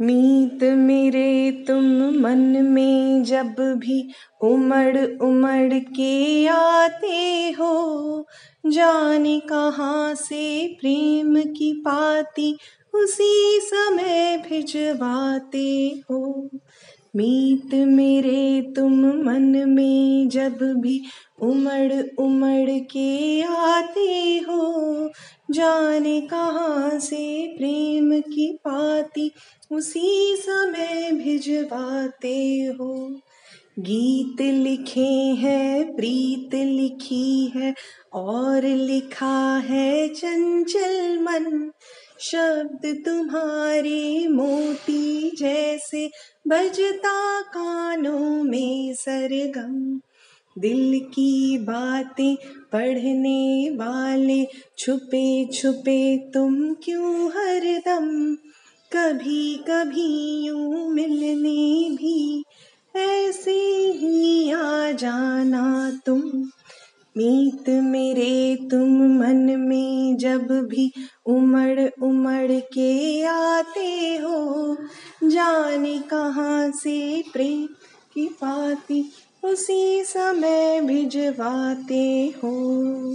मीत मेरे तुम मन में जब भी उमड़ उमड़ के आते हो, जाने कहाँ से प्रेम की पाती उसी समय भिजवाते हो। मीत मेरे तुम मन में जब भी उमड़ उमड़ के आते हो जाने कहाँ से प्रेम की पाती, उसी समय भिजवाते हो। गीत लिखे हैं, प्रीत लिखी है, और लिखा है चंचल मन। शब्द तुम्हारे मोती जैसे, बजता कानों में सरगम। दिल की बातें पढ़ने वाले, छुपे छुपे तुम क्यों हरदम कभी कभी यूँ मिलने भी ऐसे ही आ जाना तुम। मीत मेरे तुम मन में जब भी उमड़ उमड़ के आते हो, जाने कहाँ से प्रेम। की पाती उसी समय भिजवाते हो।